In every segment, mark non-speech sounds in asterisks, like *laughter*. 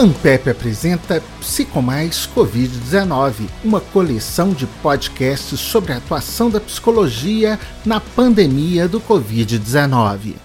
Ampep apresenta Psicomais Covid-19, uma coleção de podcasts sobre a atuação da psicologia na pandemia do Covid-19.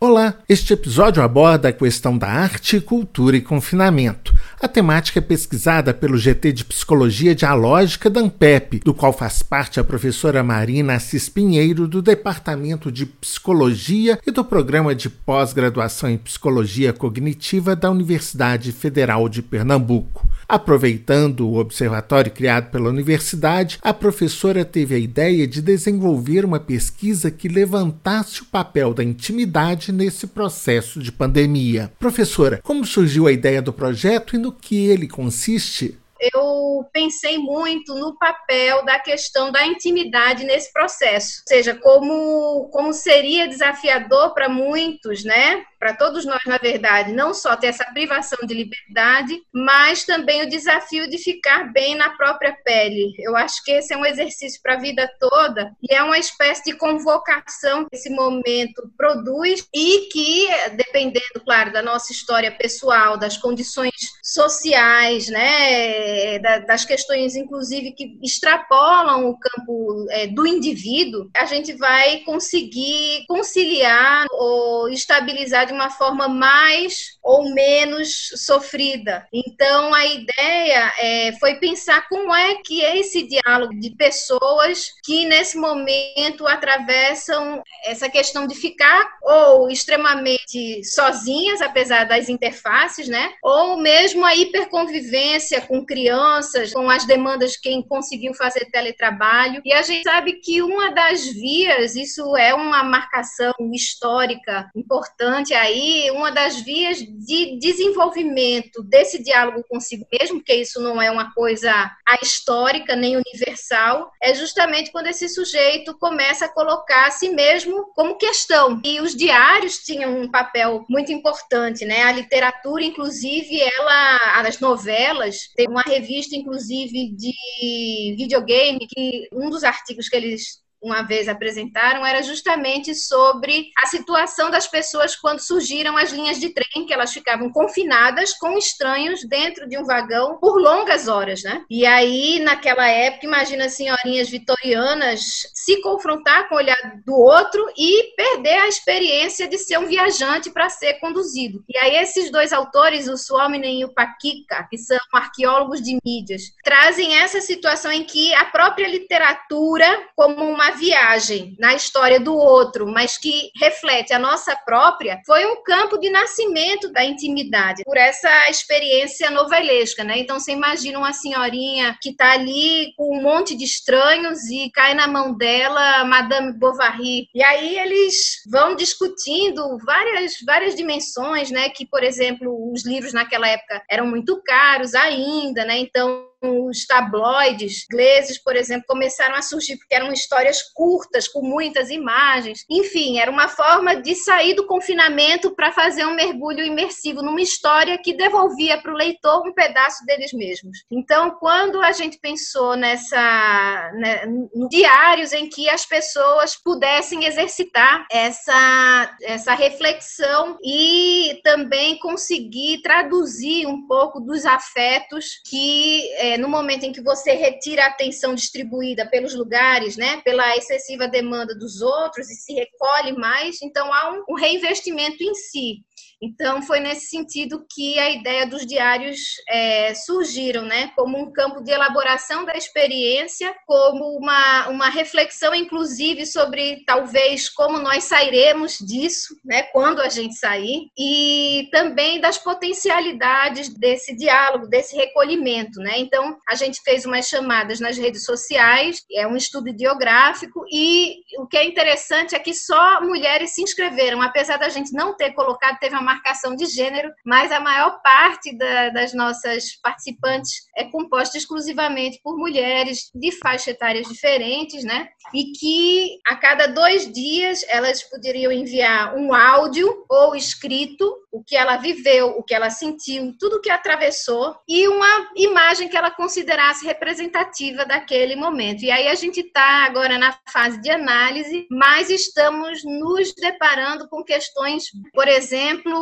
Olá, este episódio aborda a questão da arte, cultura e confinamento. A temática é pesquisada pelo GT de Psicologia Dialógica da Ampep, do qual faz parte a professora Marina Assis Pinheiro, do Departamento de Psicologia e do Programa de Pós-Graduação em Psicologia Cognitiva da Universidade Federal de Pernambuco. Aproveitando o observatório criado pela universidade, a professora teve a ideia de desenvolver uma pesquisa que levantasse o papel da intimidade nesse processo de pandemia. Professora, como surgiu a ideia do projeto e no que ele consiste? eu pensei muito no papel da questão da intimidade nesse processo, ou seja, como, como seria desafiador para muitos, né? Para todos nós, na verdade, não só ter essa privação de liberdade, mas também o desafio de ficar bem na própria pele. Eu acho que esse é um exercício para a vida toda e é uma espécie de convocação que esse momento produz e que, dependendo, claro, da nossa história pessoal, das condições sociais, né? Das questões, inclusive, que extrapolam o campo é, do indivíduo, a gente vai conseguir conciliar ou estabilizar de uma forma mais ou menos sofrida. Então, a ideia é, foi pensar como é que é esse diálogo de pessoas que, nesse momento, atravessam essa questão de ficar ou extremamente sozinhas, apesar das interfaces, né? Ou mesmo a hiperconvivência com crianças, com as demandas de quem conseguiu fazer teletrabalho. E a gente sabe que uma das vias, isso é uma marcação histórica importante aí, uma das vias de desenvolvimento desse diálogo consigo mesmo, que isso não é uma coisa histórica nem universal, é justamente quando esse sujeito começa a colocar a si mesmo como questão. E os diários tinham um papel muito importante, né? A literatura, inclusive, ela, as novelas, tem uma revista, inclusive, de videogame, que um dos artigos que eles uma vez apresentaram era justamente sobre a situação das pessoas quando surgiram as linhas de trem, que elas ficavam confinadas com estranhos dentro de um vagão por longas horas, né? E aí, naquela época, imagina as senhorinhas vitorianas se confrontar com o olhar do outro e perder a experiência de ser um viajante para ser conduzido. E aí, esses dois autores, o Suominen e o Paquica, que são arqueólogos de mídias, trazem essa situação em que a própria literatura, como uma viagem na história do outro, mas que reflete a nossa própria, foi um campo de nascimento da intimidade, por essa experiência novelesca, né? Então você imagina uma senhorinha que está ali com um monte de estranhos e cai na mão dela Madame Bovary. E aí eles vão discutindo várias várias dimensões, né, que por exemplo, os livros naquela época eram muito caros ainda, né? Então os tabloides ingleses, por exemplo, começaram a surgir porque eram histórias curtas, com muitas imagens. Enfim, era uma forma de sair do confinamento para fazer um mergulho imersivo numa história que devolvia para o leitor um pedaço deles mesmos. Então, quando a gente pensou nessa né, diários em que as pessoas pudessem exercitar essa essa reflexão e também conseguir traduzir um pouco dos afetos que é, no momento em que você retira a atenção distribuída pelos lugares, né, pela excessiva demanda dos outros e se recolhe mais, então há um, um reinvestimento em si. Então, foi nesse sentido que a ideia dos diários é, surgiram, né? Como um campo de elaboração da experiência, como uma, uma reflexão, inclusive, sobre talvez como nós sairemos disso, né? Quando a gente sair, e também das potencialidades desse diálogo, desse recolhimento, né? Então, a gente fez umas chamadas nas redes sociais, é um estudo ideográfico, e o que é interessante é que só mulheres se inscreveram, apesar da gente não ter colocado, teve uma marcação de gênero, mas a maior parte da, das nossas participantes é composta exclusivamente por mulheres de faixas etárias diferentes, né? E que a cada dois dias elas poderiam enviar um áudio ou escrito, o que ela viveu, o que ela sentiu, tudo que atravessou, e uma imagem que ela considerasse representativa daquele momento. E aí a gente está agora na fase de análise, mas estamos nos deparando com questões, por exemplo,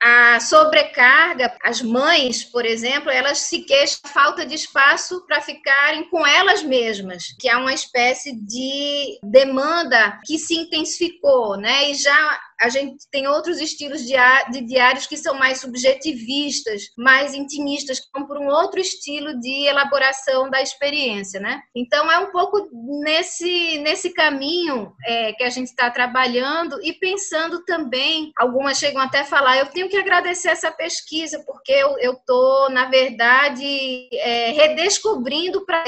a sobrecarga. As mães, por exemplo, elas se queixam da falta de espaço para ficarem com elas mesmas, que há uma espécie de demanda que se intensificou, né? E já a gente tem outros estilos de, diários que são mais subjetivistas, mais intimistas, que vão por um outro estilo de elaboração da experiência, né? Então é um pouco nesse nesse caminho é, que a gente está trabalhando e pensando também. Algumas chegam até a falar: eu tenho que agradecer essa pesquisa porque eu estou na verdade é, redescobrindo para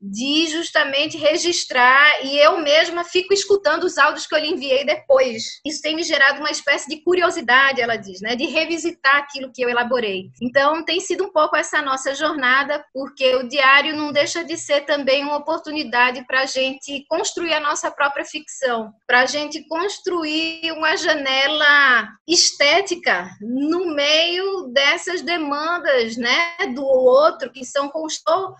de justamente registrar e eu mesma fico escutando os áudios que eu lhe enviei depois. Isso tem me gerado uma espécie de curiosidade, ela diz, né, de revisitar aquilo que eu elaborei. Então tem sido um pouco essa nossa jornada, porque o diário não deixa de ser também uma oportunidade para a gente construir a nossa própria ficção, para a gente construir uma janela estética no meio dessas demandas, né, do outro que são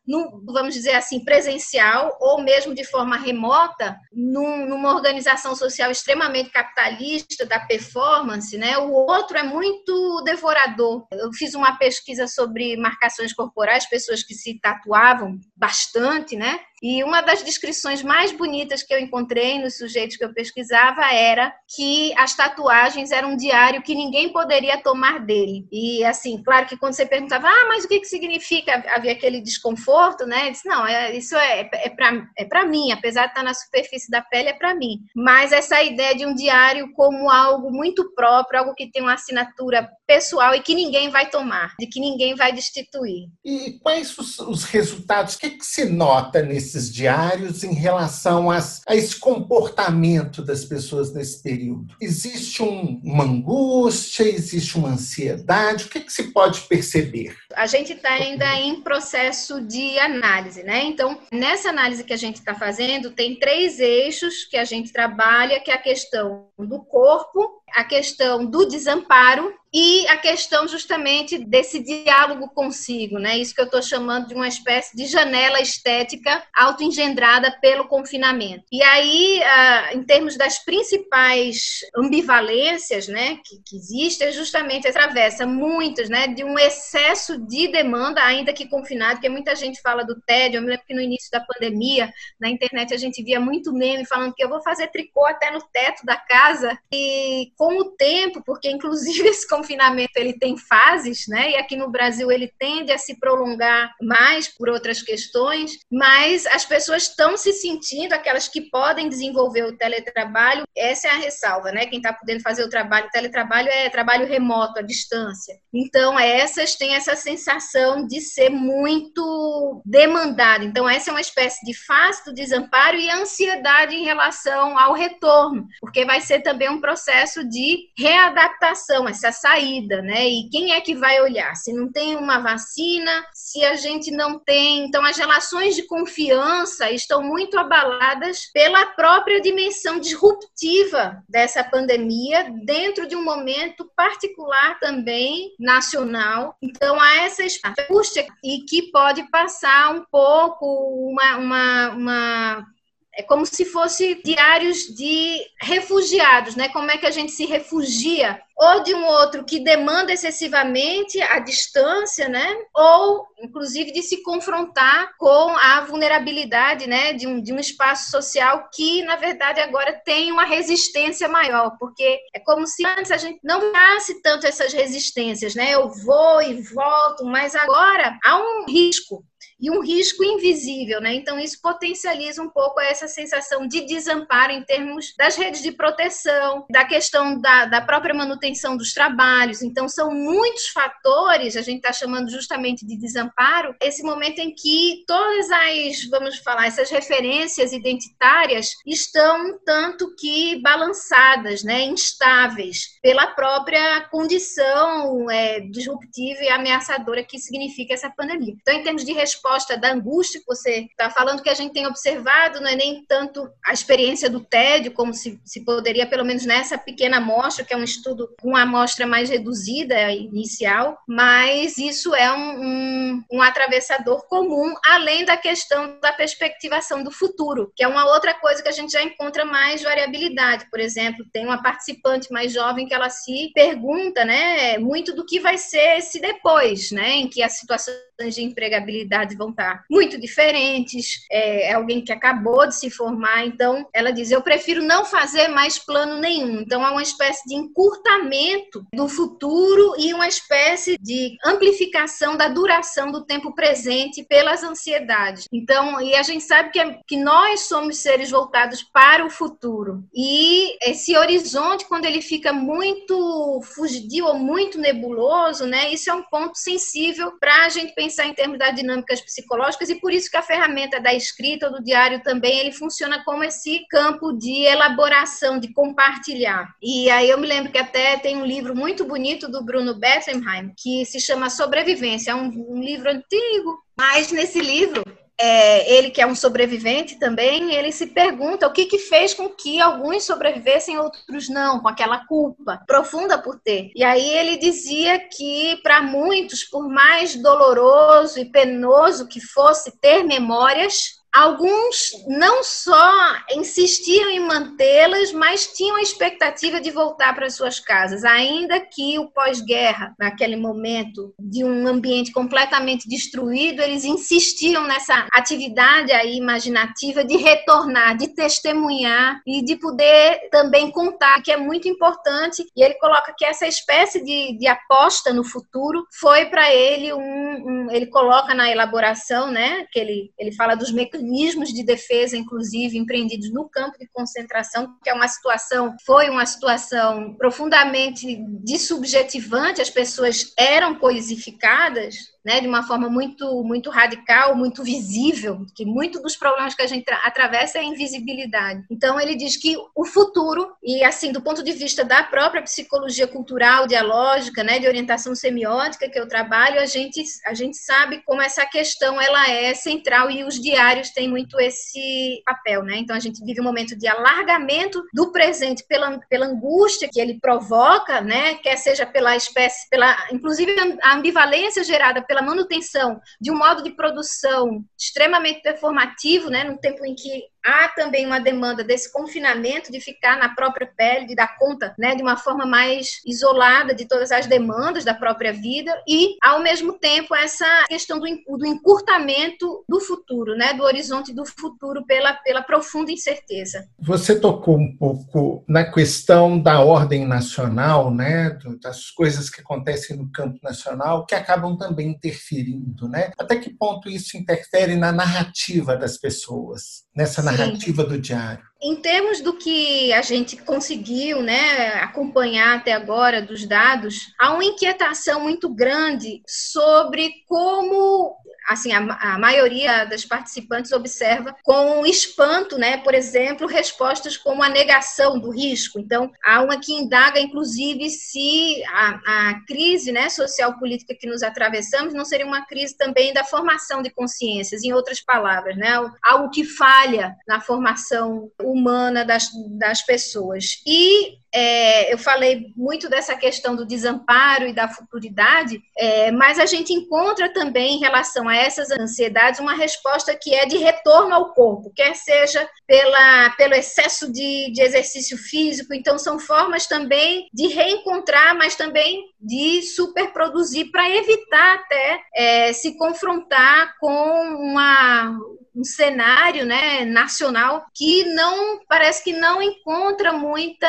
no, vamos dizer assim presencial ou mesmo de forma remota, num, numa organização social extremamente capitalista da performance, né? O outro é muito devorador. Eu fiz uma pesquisa sobre marcações corporais, pessoas que se tatuavam bastante, né? E uma das descrições mais bonitas que eu encontrei nos sujeitos que eu pesquisava era que as tatuagens eram um diário que ninguém poderia tomar dele. E assim, claro que quando você perguntava, ah, mas o que, que significa? Havia aquele desconforto, né? Eu disse, não, é, isso é, é para é pra mim, apesar de estar na superfície da pele, é para mim. Mas essa ideia de um diário como algo muito próprio, algo que tem uma assinatura pessoal e que ninguém vai tomar, de que ninguém vai destituir. E quais os, os resultados? O que, que se nota diários em relação às, a esse comportamento das pessoas nesse período? Existe um, uma angústia, existe uma ansiedade? O que, que se pode perceber? A gente está ainda em processo de análise, né? Então, nessa análise que a gente está fazendo, tem três eixos que a gente trabalha, que é a questão do corpo, a questão do desamparo e a questão justamente desse diálogo consigo, né? Isso que eu estou chamando de uma espécie de janela estética autoengendrada pelo confinamento. E aí, ah, em termos das principais ambivalências, né, que, que existem, é justamente atravessa muitas, né, de um excesso de demanda, ainda que confinado, porque muita gente fala do tédio. Eu me lembro que no início da pandemia, na internet a gente via muito meme falando que eu vou fazer tricô até no teto da casa e com o tempo, porque inclusive *laughs* esse confinamento ele tem fases, né? E aqui no Brasil ele tende a se prolongar mais por outras questões, mas as pessoas estão se sentindo, aquelas que podem desenvolver o teletrabalho, essa é a ressalva, né? Quem está podendo fazer o trabalho, o teletrabalho é trabalho remoto, à distância. Então, essas têm essa sensação de ser muito demandada. Então, essa é uma espécie de fase do desamparo e ansiedade em relação ao retorno, porque vai ser também um processo de readaptação, essa saída, né? E quem é que vai olhar? Se não tem uma vacina, se a gente não tem. Então, as relações de confiança estão muito abaladas pela própria dimensão disruptiva dessa pandemia, dentro de um momento particular também nacional. Então, há essa angústia e que pode passar um pouco uma, uma, uma é como se fosse diários de refugiados, né? Como é que a gente se refugia ou de um outro que demanda excessivamente a distância, né? Ou, inclusive, de se confrontar com a vulnerabilidade, né? De um, de um espaço social que, na verdade, agora tem uma resistência maior, porque é como se antes a gente não tivesse tanto essas resistências, né? Eu vou e volto, mas agora há um risco e um risco invisível, né? Então isso potencializa um pouco essa sensação de desamparo em termos das redes de proteção, da questão da, da própria manutenção dos trabalhos. Então são muitos fatores, a gente está chamando justamente de desamparo, esse momento em que todas as, vamos falar, essas referências identitárias estão tanto que balançadas, né? Instáveis pela própria condição é, disruptiva e ameaçadora que significa essa pandemia. Então, em termos de resposta resposta da angústia que você está falando, que a gente tem observado, não é nem tanto a experiência do tédio, como se, se poderia, pelo menos nessa pequena amostra, que é um estudo com uma amostra mais reduzida, inicial, mas isso é um, um, um atravessador comum, além da questão da perspectivação do futuro, que é uma outra coisa que a gente já encontra mais variabilidade. Por exemplo, tem uma participante mais jovem que ela se pergunta, né, muito do que vai ser esse depois, né, em que as situações de empregabilidade vão estar muito diferentes. É, é alguém que acabou de se formar, então ela diz: eu prefiro não fazer mais plano nenhum. Então há uma espécie de encurtamento do futuro e uma espécie de amplificação da duração do tempo presente pelas ansiedades. Então, e a gente sabe que, é, que nós somos seres voltados para o futuro. E esse horizonte, quando ele fica muito fugidio ou muito nebuloso, né, isso é um ponto sensível para a gente pensar em termos das dinâmicas psicológicas e por isso que a ferramenta da escrita ou do diário também, ele funciona como esse campo de elaboração, de compartilhar. E aí eu me lembro que até tem um livro muito bonito do Bruno Bettelheim, que se chama Sobrevivência, é um, um livro antigo, mas nesse livro é, ele que é um sobrevivente também, ele se pergunta o que, que fez com que alguns sobrevivessem, outros não, com aquela culpa profunda por ter. E aí ele dizia que para muitos, por mais doloroso e penoso que fosse ter memórias, Alguns não só insistiam em mantê-las, mas tinham a expectativa de voltar para suas casas, ainda que o pós-guerra, naquele momento de um ambiente completamente destruído, eles insistiam nessa atividade aí imaginativa de retornar, de testemunhar e de poder também contar, que é muito importante. E ele coloca que essa espécie de, de aposta no futuro foi para ele um, um, ele coloca na elaboração, né, que ele, ele fala dos mecanismos mecanismos de defesa, inclusive empreendidos no campo de concentração, que é uma situação, foi uma situação profundamente desubjetivante, as pessoas eram coisificadas, né, de uma forma muito, muito radical, muito visível, que muito dos problemas que a gente atravessa é a invisibilidade. Então, ele diz que o futuro, e assim, do ponto de vista da própria psicologia cultural, dialógica, né, de orientação semiótica que eu trabalho, a gente, a gente sabe como essa questão ela é central e os diários têm muito esse papel. Né? Então, a gente vive um momento de alargamento do presente pela, pela angústia que ele provoca, né, quer seja pela espécie, pela, inclusive a ambivalência gerada pela pela manutenção de um modo de produção extremamente performativo, né, no tempo em que há também uma demanda desse confinamento, de ficar na própria pele, de dar conta né, de uma forma mais isolada de todas as demandas da própria vida, e, ao mesmo tempo, essa questão do, do encurtamento do futuro, né, do horizonte do futuro pela, pela profunda incerteza. Você tocou um pouco na questão da ordem nacional, né, das coisas que acontecem no campo nacional, que acabam também interferindo. Né? Até que ponto isso interfere na narrativa das pessoas, nessa narrativa narrativa do diário? Em termos do que a gente conseguiu né, acompanhar até agora dos dados, há uma inquietação muito grande sobre como assim, a, a, maioria das participantes observa com espanto, né, por exemplo, respostas como a negação do risco. Então, há uma que indaga, inclusive, se a, a crise né, social política que nos atravessamos não seria uma crise também da formação de consciências, em outras palavras, né, algo que falha na formação humana das, das pessoas. E é, eu falei muito dessa questão do desamparo e da futuridade, é, mas a gente encontra também em relação a essas ansiedades uma resposta que é de retorno ao corpo, quer seja pela, pelo excesso de, de exercício físico, então são formas também de reencontrar, mas também de superproduzir para evitar até é, se confrontar com uma um cenário né, nacional que não parece que não encontra muita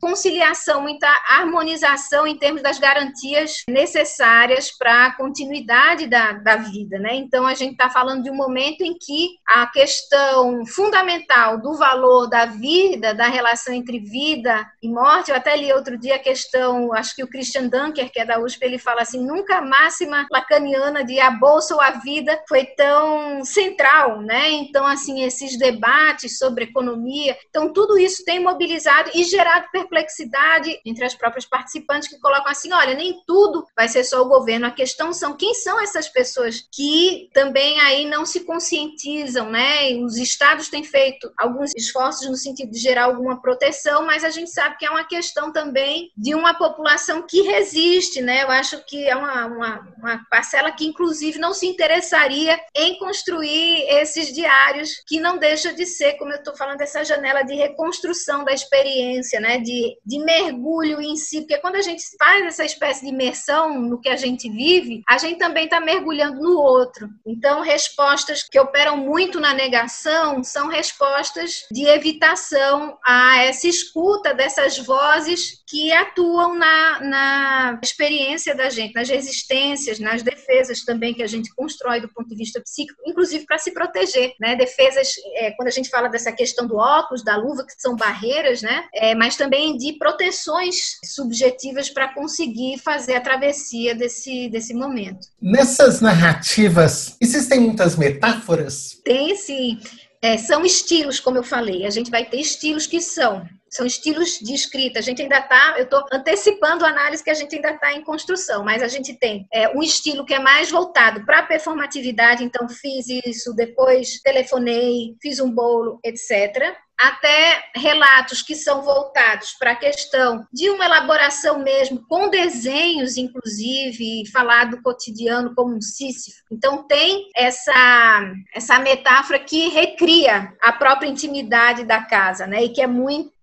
conciliação, muita harmonização em termos das garantias necessárias para a continuidade da, da vida. Né? Então, a gente está falando de um momento em que a questão fundamental do valor da vida, da relação entre vida e morte, eu até li outro dia a questão, acho que o Christian Dunker, que é da USP, ele fala assim: nunca a máxima lacaniana de a bolsa ou a vida foi tão central né? Então, assim, esses debates sobre economia, então tudo isso tem mobilizado e gerado perplexidade entre as próprias participantes que colocam assim, olha, nem tudo vai ser só o governo, a questão são quem são essas pessoas que também aí não se conscientizam, né? Os estados têm feito alguns esforços no sentido de gerar alguma proteção, mas a gente sabe que é uma questão também de uma população que resiste, né? Eu acho que é uma, uma, uma parcela que, inclusive, não se interessaria em construir esses diários, que não deixa de ser, como eu estou falando, essa janela de reconstrução da experiência, né? De, de mergulho em si, porque quando a gente faz essa espécie de imersão no que a gente vive, a gente também está mergulhando no outro. Então, respostas que operam muito na negação são respostas de evitação a essa escuta dessas vozes que atuam na, na experiência da gente, nas resistências, nas defesas também que a gente constrói do ponto de vista psíquico, inclusive para se proteger, né? Defesas, é, quando a gente fala dessa questão do óculos, da luva, que são barreiras, né? É, mas também de proteções subjetivas para conseguir fazer a travessia desse, desse momento. Nessas narrativas, existem muitas metáforas? Tem sim. É, são estilos, como eu falei. A gente vai ter estilos que são são estilos de escrita. A gente ainda está, eu estou antecipando a análise que a gente ainda está em construção, mas a gente tem é, um estilo que é mais voltado para a performatividade, então fiz isso, depois telefonei, fiz um bolo, etc até relatos que são voltados para a questão de uma elaboração mesmo, com desenhos, inclusive, falar do cotidiano como um Sísifo. Então, tem essa, essa metáfora que recria a própria intimidade da casa, né? E que é muito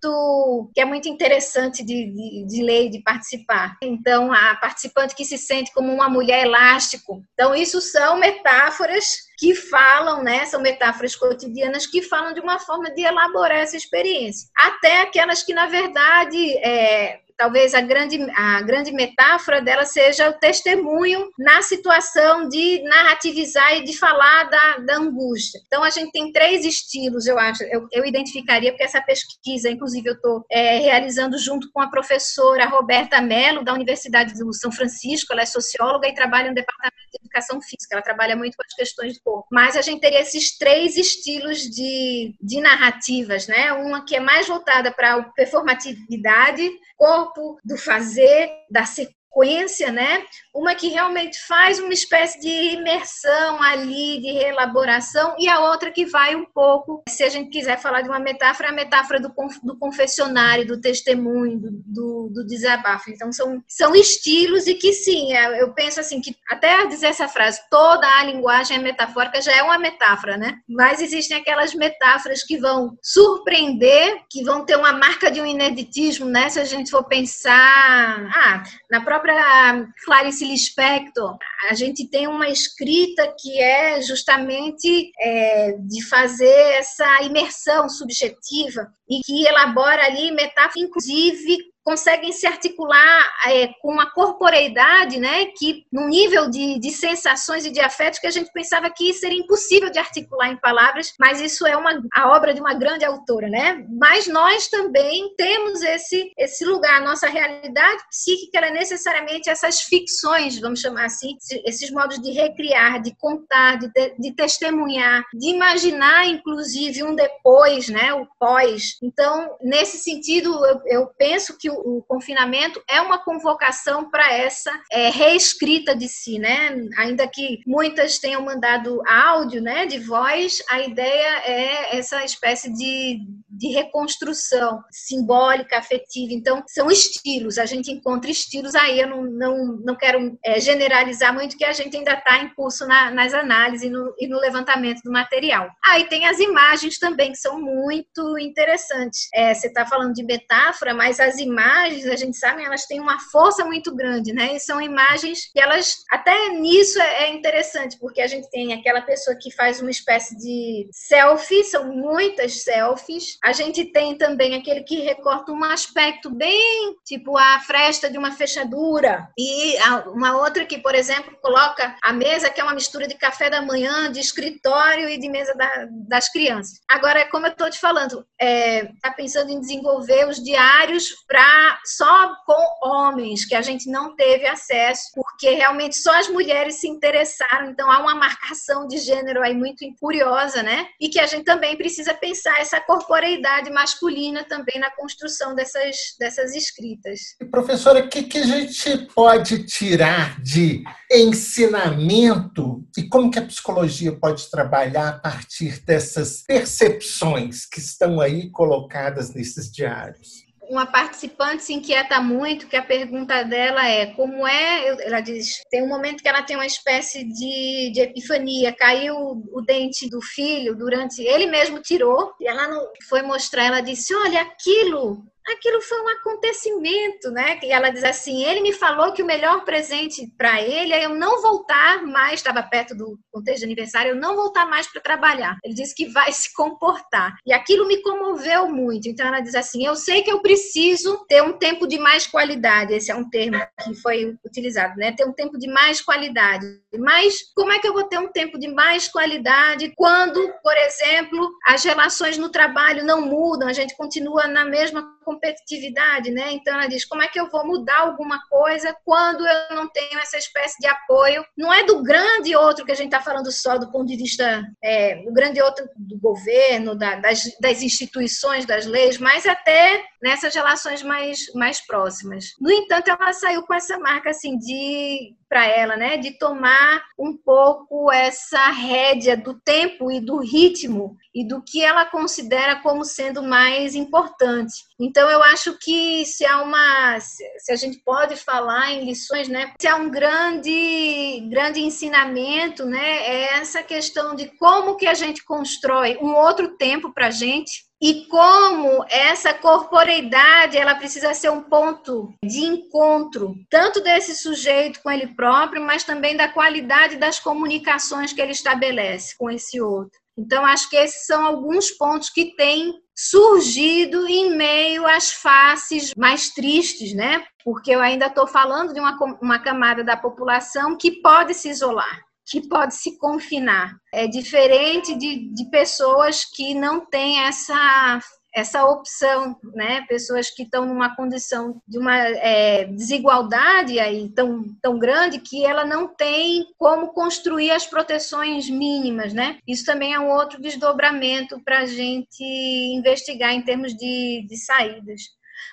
que é muito interessante de, de, de ler e de participar. Então, a participante que se sente como uma mulher elástico. Então, isso são metáforas que falam, né, são metáforas cotidianas que falam de uma forma de elaborar essa experiência. Até aquelas que, na verdade, é, talvez a grande, a grande metáfora dela seja o testemunho na situação de narrativizar e de falar da, da angústia. Então, a gente tem três estilos, eu acho, eu, eu identificaria, porque essa pesquisa, inclusive, eu estou é, realizando junto com a professora Roberta Mello, da Universidade do São Francisco, ela é socióloga e trabalha no Departamento de Educação Física, ela trabalha muito com as questões do corpo. Mas a gente teria esses três estilos de, de narrativas, né? Uma que é mais voltada para a performatividade, corpo, do fazer, da sequência, né? uma que realmente faz uma espécie de imersão ali, de reelaboração, e a outra que vai um pouco, se a gente quiser falar de uma metáfora, a metáfora do, do confessionário, do testemunho, do, do, do, desabafo. Então, são, são estilos e que sim, é, eu penso assim, que até dizer essa frase, toda a linguagem é metafórica, já é uma metáfora, né? Mas existem aquelas metáforas que vão surpreender, que vão ter uma marca de um ineditismo, né? Se a gente for pensar, ah, na própria Clarice Lispector, a gente tem uma escrita que é justamente é, de fazer essa imersão subjetiva e que elabora ali metáfora, inclusive conseguem se articular é, com uma corporeidade, né, que num nível de, de sensações e de afetos que a gente pensava que seria impossível de articular em palavras, mas isso é uma, a obra de uma grande autora, né? Mas nós também temos esse, esse lugar, a nossa realidade psíquica é necessariamente essas ficções, vamos chamar assim, esses modos de recriar, de contar, de, de testemunhar, de imaginar, inclusive, um depois, né, o pós. Então, nesse sentido, eu, eu penso que o confinamento é uma convocação para essa é, reescrita de si, né? Ainda que muitas tenham mandado áudio, né, de voz, a ideia é essa espécie de, de reconstrução simbólica, afetiva. Então, são estilos, a gente encontra estilos aí, eu não, não, não quero é, generalizar muito, que a gente ainda está em curso na, nas análises e no, e no, levantamento do material. Aí ah, tem as imagens também, que são muito interessantes. É, você está falando de metáfora, mas as imagens imagens, a gente sabe, elas têm uma força muito grande, né? E são imagens que elas, até nisso é, é interessante, porque a gente tem aquela pessoa que faz uma espécie de selfie, são muitas selfies. A gente tem também aquele que recorta um aspecto bem, tipo a fresta de uma fechadura. E uma outra que, por exemplo, coloca a mesa, que é uma mistura de café da manhã, de escritório e de mesa da, das crianças. Agora, como eu estou te falando, é, tá pensando em desenvolver os diários para falar só com homens, que a gente não teve acesso, porque realmente só as mulheres se interessaram. Então há uma marcação de gênero aí muito curiosa, né? E que a gente também precisa pensar essa corporeidade masculina também na construção dessas, dessas escritas. E, professora, o que, que a gente pode tirar de ensinamento e como que a psicologia pode trabalhar a partir dessas percepções que estão aí colocadas nesses diários? Uma participante se inquieta muito, que a pergunta dela é como é, ela diz, tem um momento que ela tem uma espécie de, de epifania, caiu o dente do filho durante, ele mesmo tirou, e ela não foi mostrar, ela disse, olha, aquilo aquilo foi um acontecimento, né? E ela diz assim: ele me falou que o melhor presente para ele é eu não voltar mais, estava perto do contexto de aniversário, eu não voltar mais para trabalhar. Ele disse que vai *laughs* se comportar. E aquilo me comoveu muito. Então ela diz assim: eu sei que eu preciso ter um tempo de mais qualidade. Esse é um termo que foi utilizado, né? Ter um tempo de mais qualidade. Mas como é que eu vou ter um tempo de mais qualidade quando, por exemplo, as relações no trabalho não mudam, a gente continua na mesma competitividade, né? Então ela diz: como é que eu vou mudar alguma coisa quando eu não tenho essa espécie de apoio? Não é do grande outro que a gente está falando só do ponto de vista é, do grande outro do governo, da, das, das instituições, das leis, mas até nessas relações mais, mais próximas. No entanto, ela saiu com essa marca assim de para ela, né, de tomar um pouco essa rédea do tempo e do ritmo e do que ela considera como sendo mais importante. Então eu acho que se há uma se a gente pode falar em lições, né, se há um grande grande ensinamento, né, é essa questão de como que a gente constrói um outro tempo para a gente e como essa corporeidade ela precisa ser um ponto de encontro tanto desse sujeito com ele próprio, mas também da qualidade das comunicações que ele estabelece com esse outro. Então acho que esses são alguns pontos que têm surgido em meio às faces mais tristes, né? Porque eu ainda estou falando de uma, uma camada da população que pode se isolar que pode se confinar. É diferente de, de pessoas que não têm essa essa opção, né? Pessoas que estão numa condição de uma é, desigualdade aí tão, tão grande que ela não tem como construir as proteções mínimas, né? Isso também é um outro desdobramento para a gente investigar em termos de, de saídas.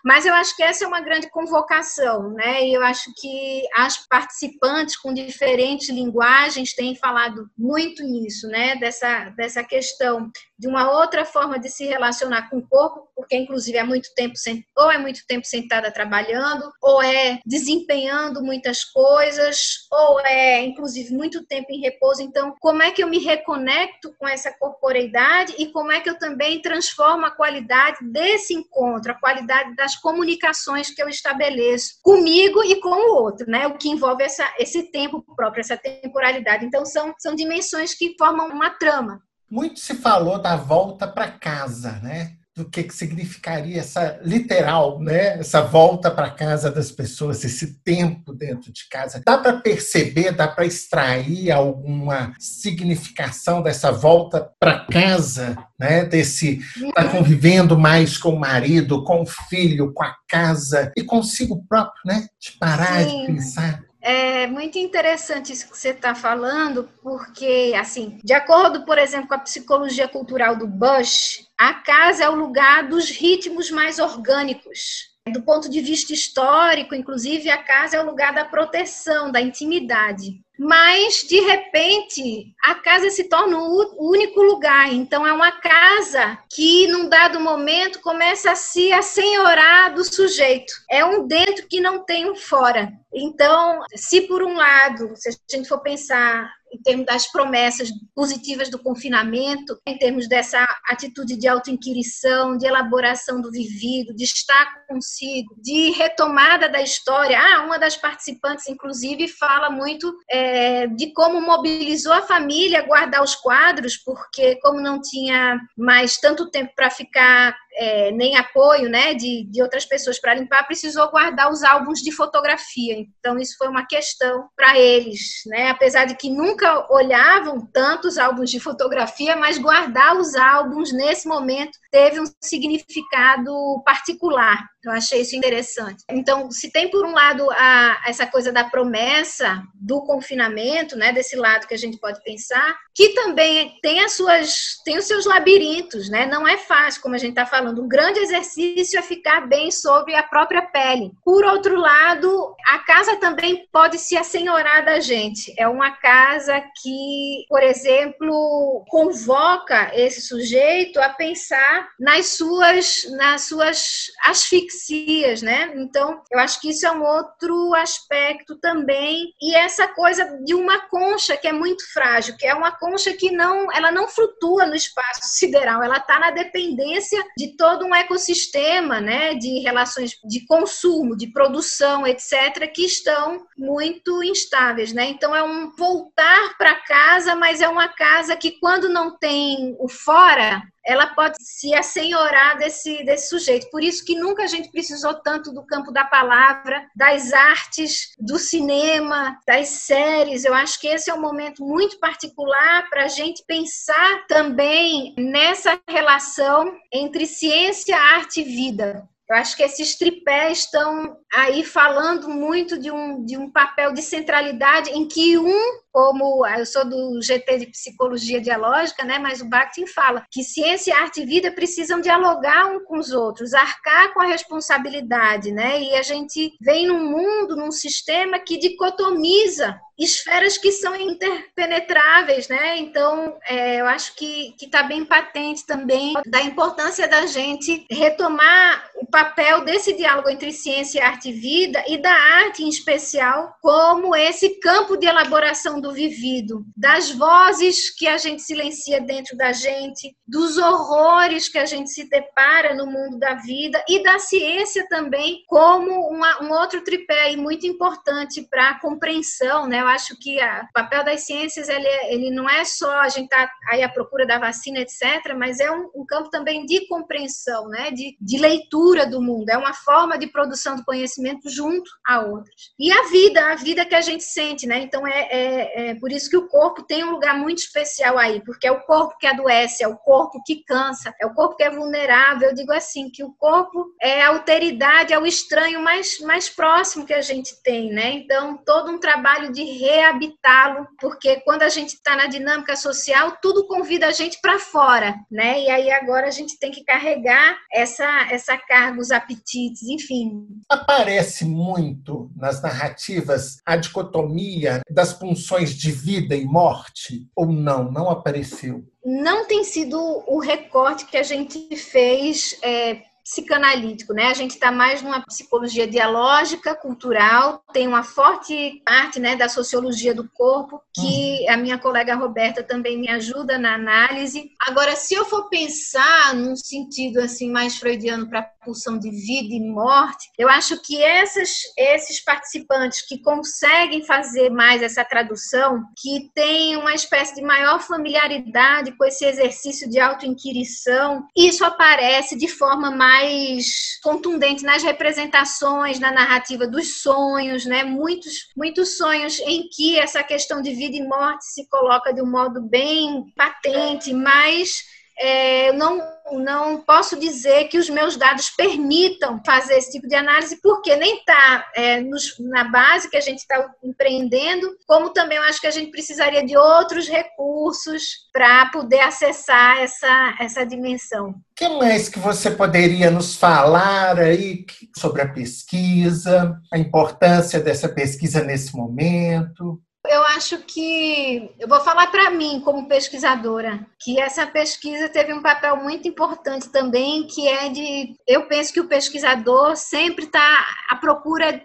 Mas eu acho que essa é uma grande convocação, né? E eu acho que as participantes com diferentes linguagens têm falado muito nisso, né? Dessa, dessa questão de uma outra forma de se relacionar com o corpo, porque inclusive é muito tempo ou é muito tempo sentada trabalhando, ou é desempenhando muitas coisas, ou é inclusive muito tempo em repouso. Então, como é que eu me reconecto com essa corporeidade e como é que eu também transformo a qualidade desse encontro, a qualidade das comunicações que eu estabeleço comigo e com o outro, né? O que envolve essa, esse tempo próprio, essa temporalidade. Então, são, são dimensões que formam uma trama. Muito se falou da volta para casa, né? Do que, que significaria essa literal, né? Essa volta para casa das pessoas, esse tempo dentro de casa. Dá para perceber, dá para extrair alguma significação dessa volta para casa, né? Desse tá convivendo mais com o marido, com o filho, com a casa e consigo próprio, né? De parar Sim. de pensar. É muito interessante isso que você está falando, porque, assim, de acordo, por exemplo, com a psicologia cultural do Bush, a casa é o lugar dos ritmos mais orgânicos. Do ponto de vista histórico, inclusive, a casa é o lugar da proteção, da intimidade. Mas, de repente, a casa se torna o único lugar. Então, é uma casa que, num dado momento, começa a se assenhorar do sujeito. É um dentro que não tem um fora. Então, se por um lado, se a gente for pensar em termos das promessas positivas do confinamento, em termos dessa atitude de autoinquirição, de elaboração do vivido, de estar consigo, de retomada da história. Ah, uma das participantes, inclusive, fala muito é, de como mobilizou a família a guardar os quadros, porque como não tinha mais tanto tempo para ficar é, nem apoio né, de, de outras pessoas para limpar, precisou guardar os álbuns de fotografia. Então, isso foi uma questão para eles, né? apesar de que nunca olhavam tantos álbuns de fotografia, mas guardar os álbuns nesse momento teve um significado particular. Eu achei isso interessante. Então, se tem por um lado a, essa coisa da promessa do confinamento, né, desse lado que a gente pode pensar, que também tem as suas, tem os seus labirintos, né? Não é fácil, como a gente está falando. Um grande exercício é ficar bem sobre a própria pele. Por outro lado, a casa também pode se assenhorar da gente. É uma casa que, por exemplo, convoca esse sujeito a pensar nas suas, nas suas asfixias, né? Então, eu acho que isso é um outro aspecto também. E essa coisa de uma concha que é muito frágil, que é uma concha que não, ela não flutua no espaço sideral, ela está na dependência de todo um ecossistema, né? De relações de consumo, de produção, etc., que estão muito instáveis, né? Então, é um voltar para casa, mas é uma casa que quando não tem o fora, ela pode se assenhorar desse, desse sujeito. Por isso que nunca a gente precisou tanto do campo da palavra, das artes, do cinema, das séries. Eu acho que esse é um momento muito particular para a gente pensar também nessa relação entre ciência, arte e vida. Eu acho que esses tripés estão aí falando muito de um, de um papel de centralidade em que um como eu sou do GT de Psicologia Dialógica, né, mas o Bakhtin fala que ciência, arte e vida precisam dialogar um com os outros, arcar com a responsabilidade, né? E a gente vem num mundo, num sistema que dicotomiza esferas que são interpenetráveis, né? Então, é, eu acho que está bem patente também da importância da gente retomar o papel desse diálogo entre ciência, arte e vida e da arte em especial como esse campo de elaboração do vivido, das vozes que a gente silencia dentro da gente, dos horrores que a gente se depara no mundo da vida e da ciência também como uma, um outro tripé muito importante para a compreensão, né? Eu acho que a, o papel das ciências ele, é, ele não é só a gente tá aí à procura da vacina, etc., mas é um, um campo também de compreensão, né? De, de leitura do mundo, é uma forma de produção do conhecimento junto a outras. E a vida, a vida que a gente sente, né? Então é, é é por isso que o corpo tem um lugar muito especial aí, porque é o corpo que adoece, é o corpo que cansa, é o corpo que é vulnerável. Eu digo assim, que o corpo é a alteridade, é o estranho mais, mais próximo que a gente tem, né? Então, todo um trabalho de reabitá-lo, porque quando a gente está na dinâmica social, tudo convida a gente para fora, né? E aí agora a gente tem que carregar essa, essa carga, os apetites, enfim. Aparece muito nas narrativas a dicotomia das funções de vida e morte ou não? Não apareceu? Não tem sido o recorte que a gente fez é, psicanalítico, né? A gente está mais numa psicologia dialógica, cultural, tem uma forte parte, né, da sociologia do corpo que uhum. a minha colega Roberta também me ajuda na análise. Agora, se eu for pensar num sentido assim mais freudiano para pulsão de vida e morte, eu acho que essas, esses participantes que conseguem fazer mais essa tradução, que têm uma espécie de maior familiaridade com esse exercício de autoinquirição, isso aparece de forma mais contundente nas representações, na narrativa dos sonhos, né? Muitos, muitos sonhos em que essa questão de vida e morte se coloca de um modo bem patente, mas é, eu não, não posso dizer que os meus dados permitam fazer esse tipo de análise, porque nem está é, na base que a gente está empreendendo, como também eu acho que a gente precisaria de outros recursos para poder acessar essa, essa dimensão. O que mais que você poderia nos falar aí sobre a pesquisa, a importância dessa pesquisa nesse momento? Eu acho que eu vou falar para mim como pesquisadora que essa pesquisa teve um papel muito importante também, que é de eu penso que o pesquisador sempre está à procura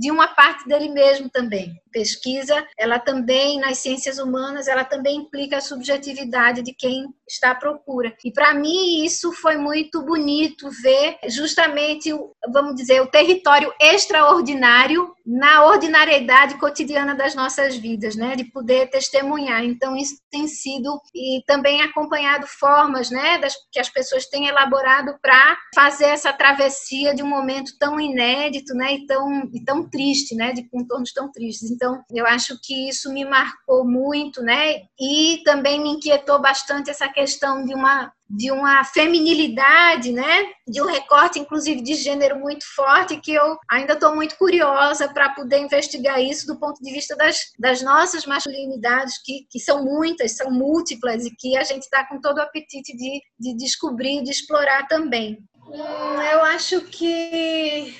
de uma parte dele mesmo também. Pesquisa, ela também nas ciências humanas, ela também implica a subjetividade de quem está à procura. E para mim isso foi muito bonito ver justamente, vamos dizer, o território extraordinário na ordinariedade cotidiana das nossas vidas, né, de poder testemunhar. Então isso tem sido e também acompanhado formas, né, das que as pessoas têm elaborado para fazer essa travessia de um momento tão inédito, né, e tão e tão triste, né, de contornos tão tristes. Então, eu acho que isso me marcou muito, né, e também me inquietou bastante essa questão de uma de uma feminilidade, né? De um recorte, inclusive, de gênero muito forte, que eu ainda estou muito curiosa para poder investigar isso do ponto de vista das, das nossas masculinidades, que, que são muitas, são múltiplas, e que a gente está com todo o apetite de, de descobrir, de explorar também. Hum, eu acho que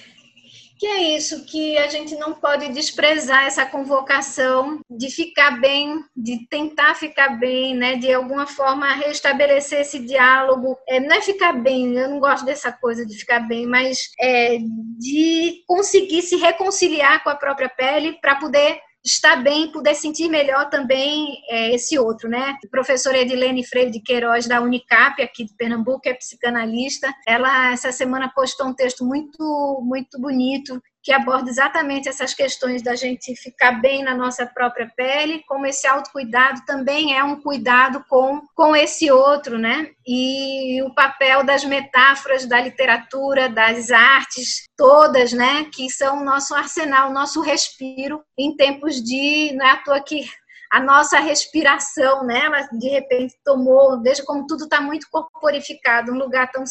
que é isso, que a gente não pode desprezar essa convocação de ficar bem, de tentar ficar bem, né? De alguma forma restabelecer esse diálogo. É, não é ficar bem, eu não gosto dessa coisa de ficar bem, mas é de conseguir se reconciliar com a própria pele para poder estar bem, poder sentir melhor também é, esse outro, né? A professora Edilene Freire de Queiroz, da Unicap, aqui de Pernambuco, é psicanalista. Ela, essa semana, postou um texto muito, muito bonito que aborda exatamente essas questões da gente ficar bem na nossa própria pele, como esse autocuidado também é um cuidado com, com esse outro, né? E o papel das metáforas da literatura, das artes, todas, né? Que são o nosso arsenal, o nosso respiro em tempos de. Não é à toa que a nossa respiração, né? Ela de repente tomou, veja como tudo está muito corporificado, um lugar tão,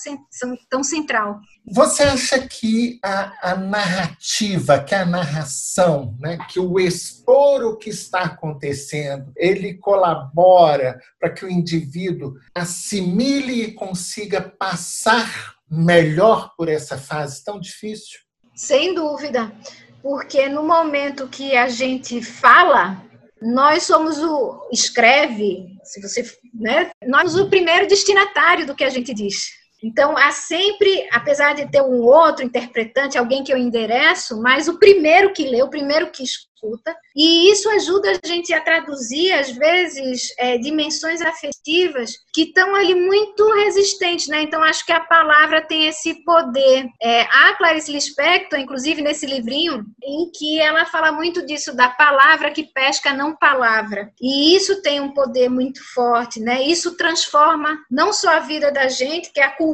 tão central. Você acha que a, a, narrativa, que a narração, né, que o expor o que está acontecendo, ele colabora para que o indivíduo assimile e consiga passar melhor por essa fase tão difícil? Sem dúvida, porque no momento que a gente fala, nós somos o escreve, se você, né? Nós somos o primeiro destinatário do que a gente diz. Então, há sempre, apesar de ter um outro interpretante, alguém que eu endereço, mas o primeiro que lê, o primeiro que escuta, e isso ajuda a gente a traduzir, às vezes, é, dimensões afetivas que estão ali muito resistentes, né? Então, acho que a palavra tem esse poder. É, a Clarice Lispector, inclusive, nesse livrinho, em que ela fala muito disso, da palavra que pesca, não palavra. E isso tem um poder muito forte, né? Isso transforma não só a vida da gente, que é a cultura,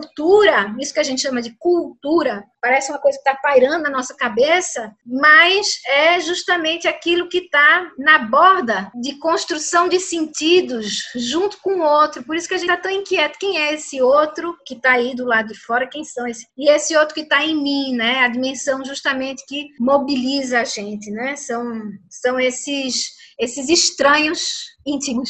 isso que a gente chama de cultura, parece uma coisa que está pairando na nossa cabeça, mas é justamente aquilo que está na borda de construção de sentidos junto com o outro. Por isso que a gente está tão inquieto. Quem é esse outro que está aí do lado de fora? Quem são esses? E esse outro que está em mim, né? A dimensão justamente que mobiliza a gente, né? São, são esses, esses estranhos íntimos,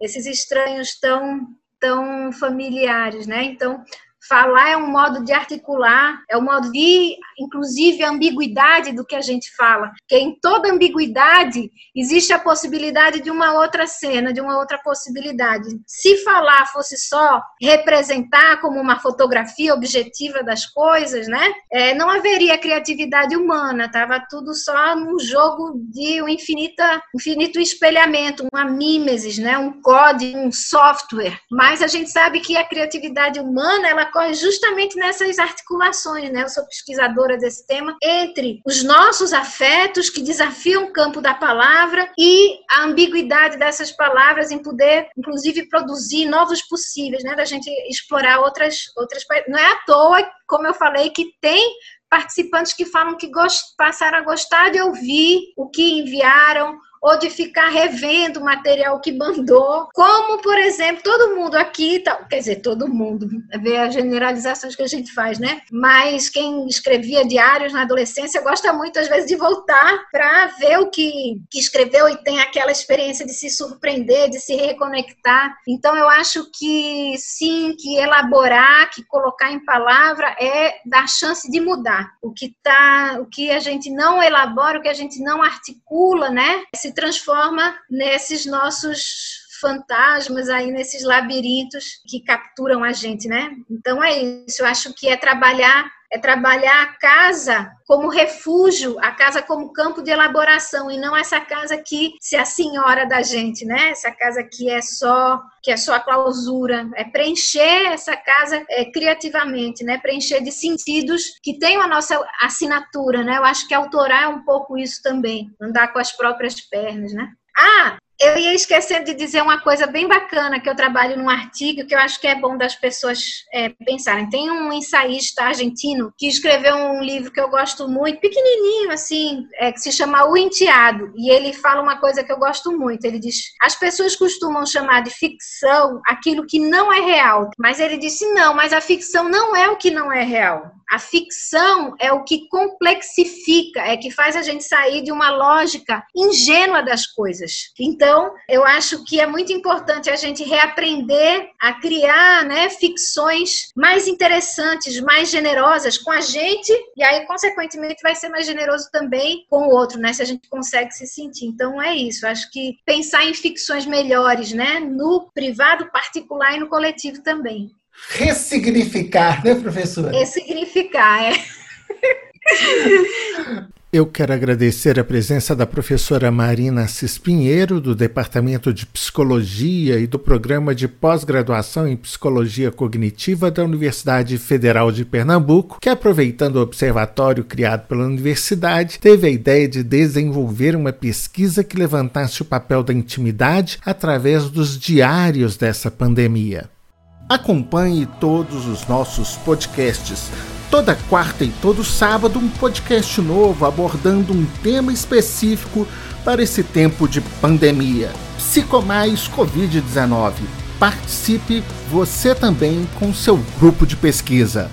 esses estranhos tão tão familiares, né? Então, Falar é um modo de articular, é um modo de, inclusive, a ambiguidade do que a gente fala. Que em toda ambiguidade existe a possibilidade de uma outra cena, de uma outra possibilidade. Se falar fosse só representar como uma fotografia objetiva das coisas, né? É, não haveria criatividade humana, tava tudo só num jogo de um infinita, infinito espelhamento, uma mimesis, né? Um código, um software. Mas a gente sabe que a criatividade humana ela ocorre justamente nessas articulações, né? Eu sou pesquisadora desse tema, entre os nossos afetos que desafiam o campo da palavra e a ambiguidade dessas palavras em poder, inclusive, produzir novos possíveis, né? Da gente explorar outras, outras. Não é à toa, como eu falei, que tem participantes que falam que gost... passaram a gostar de ouvir o que enviaram ou de ficar revendo o material que mandou. Como, por exemplo, todo mundo aqui, tá, quer dizer, todo mundo, ver as generalizações que a gente faz, né? Mas quem escrevia diários na adolescência gosta muito, às vezes, de voltar para ver o que, que escreveu e tem aquela experiência de se surpreender, de se reconectar. Então, eu acho que sim, que elaborar, que colocar em palavra é dar chance de mudar. O que tá, o que a gente não elabora, o que a gente não articula, né? Se transforma nesses nossos fantasmas aí nesses labirintos que capturam a gente, né? Então é isso, eu acho que é trabalhar é trabalhar a casa como refúgio, a casa como campo de elaboração e não essa casa que se a senhora da gente, né? Essa casa que é só que é só a clausura, é preencher essa casa é, criativamente, né? Preencher de sentidos que tenham a nossa assinatura, né? Eu acho que autorar é um pouco isso também, andar com as próprias pernas, né? Ah, Eu ia esquecendo de dizer uma coisa bem bacana que eu trabalho num artigo que eu acho que é bom das pessoas é, pensarem. Tem um ensaísta argentino que escreveu um livro que eu gosto muito, pequenininho assim, é, que se chama O Enteado. E ele fala uma coisa que eu gosto muito. Ele diz: as pessoas costumam chamar de ficção aquilo que não é real. Mas ele disse: não, mas a ficção não é o que não é real. A ficção é o que complexifica, é que faz a gente sair de uma lógica ingênua das coisas. Então, eu acho que é muito importante a gente reaprender a criar né, ficções mais interessantes, mais generosas com a gente, e aí, consequentemente, vai ser mais generoso também com o outro, né? Se a gente consegue se sentir. Então, é isso. Acho que pensar em ficções melhores, né? No privado, particular e no coletivo também ressignificar, né, professora? Ressignificar, é. Eu quero agradecer a presença da professora Marina Assis Pinheiro, do Departamento de Psicologia e do Programa de Pós-Graduação em Psicologia Cognitiva da Universidade Federal de Pernambuco, que, aproveitando o observatório criado pela universidade, teve a ideia de desenvolver uma pesquisa que levantasse o papel da intimidade através dos diários dessa pandemia. Acompanhe todos os nossos podcasts. Toda quarta e todo sábado, um podcast novo abordando um tema específico para esse tempo de pandemia. Psicomais Covid-19. Participe você também com seu grupo de pesquisa.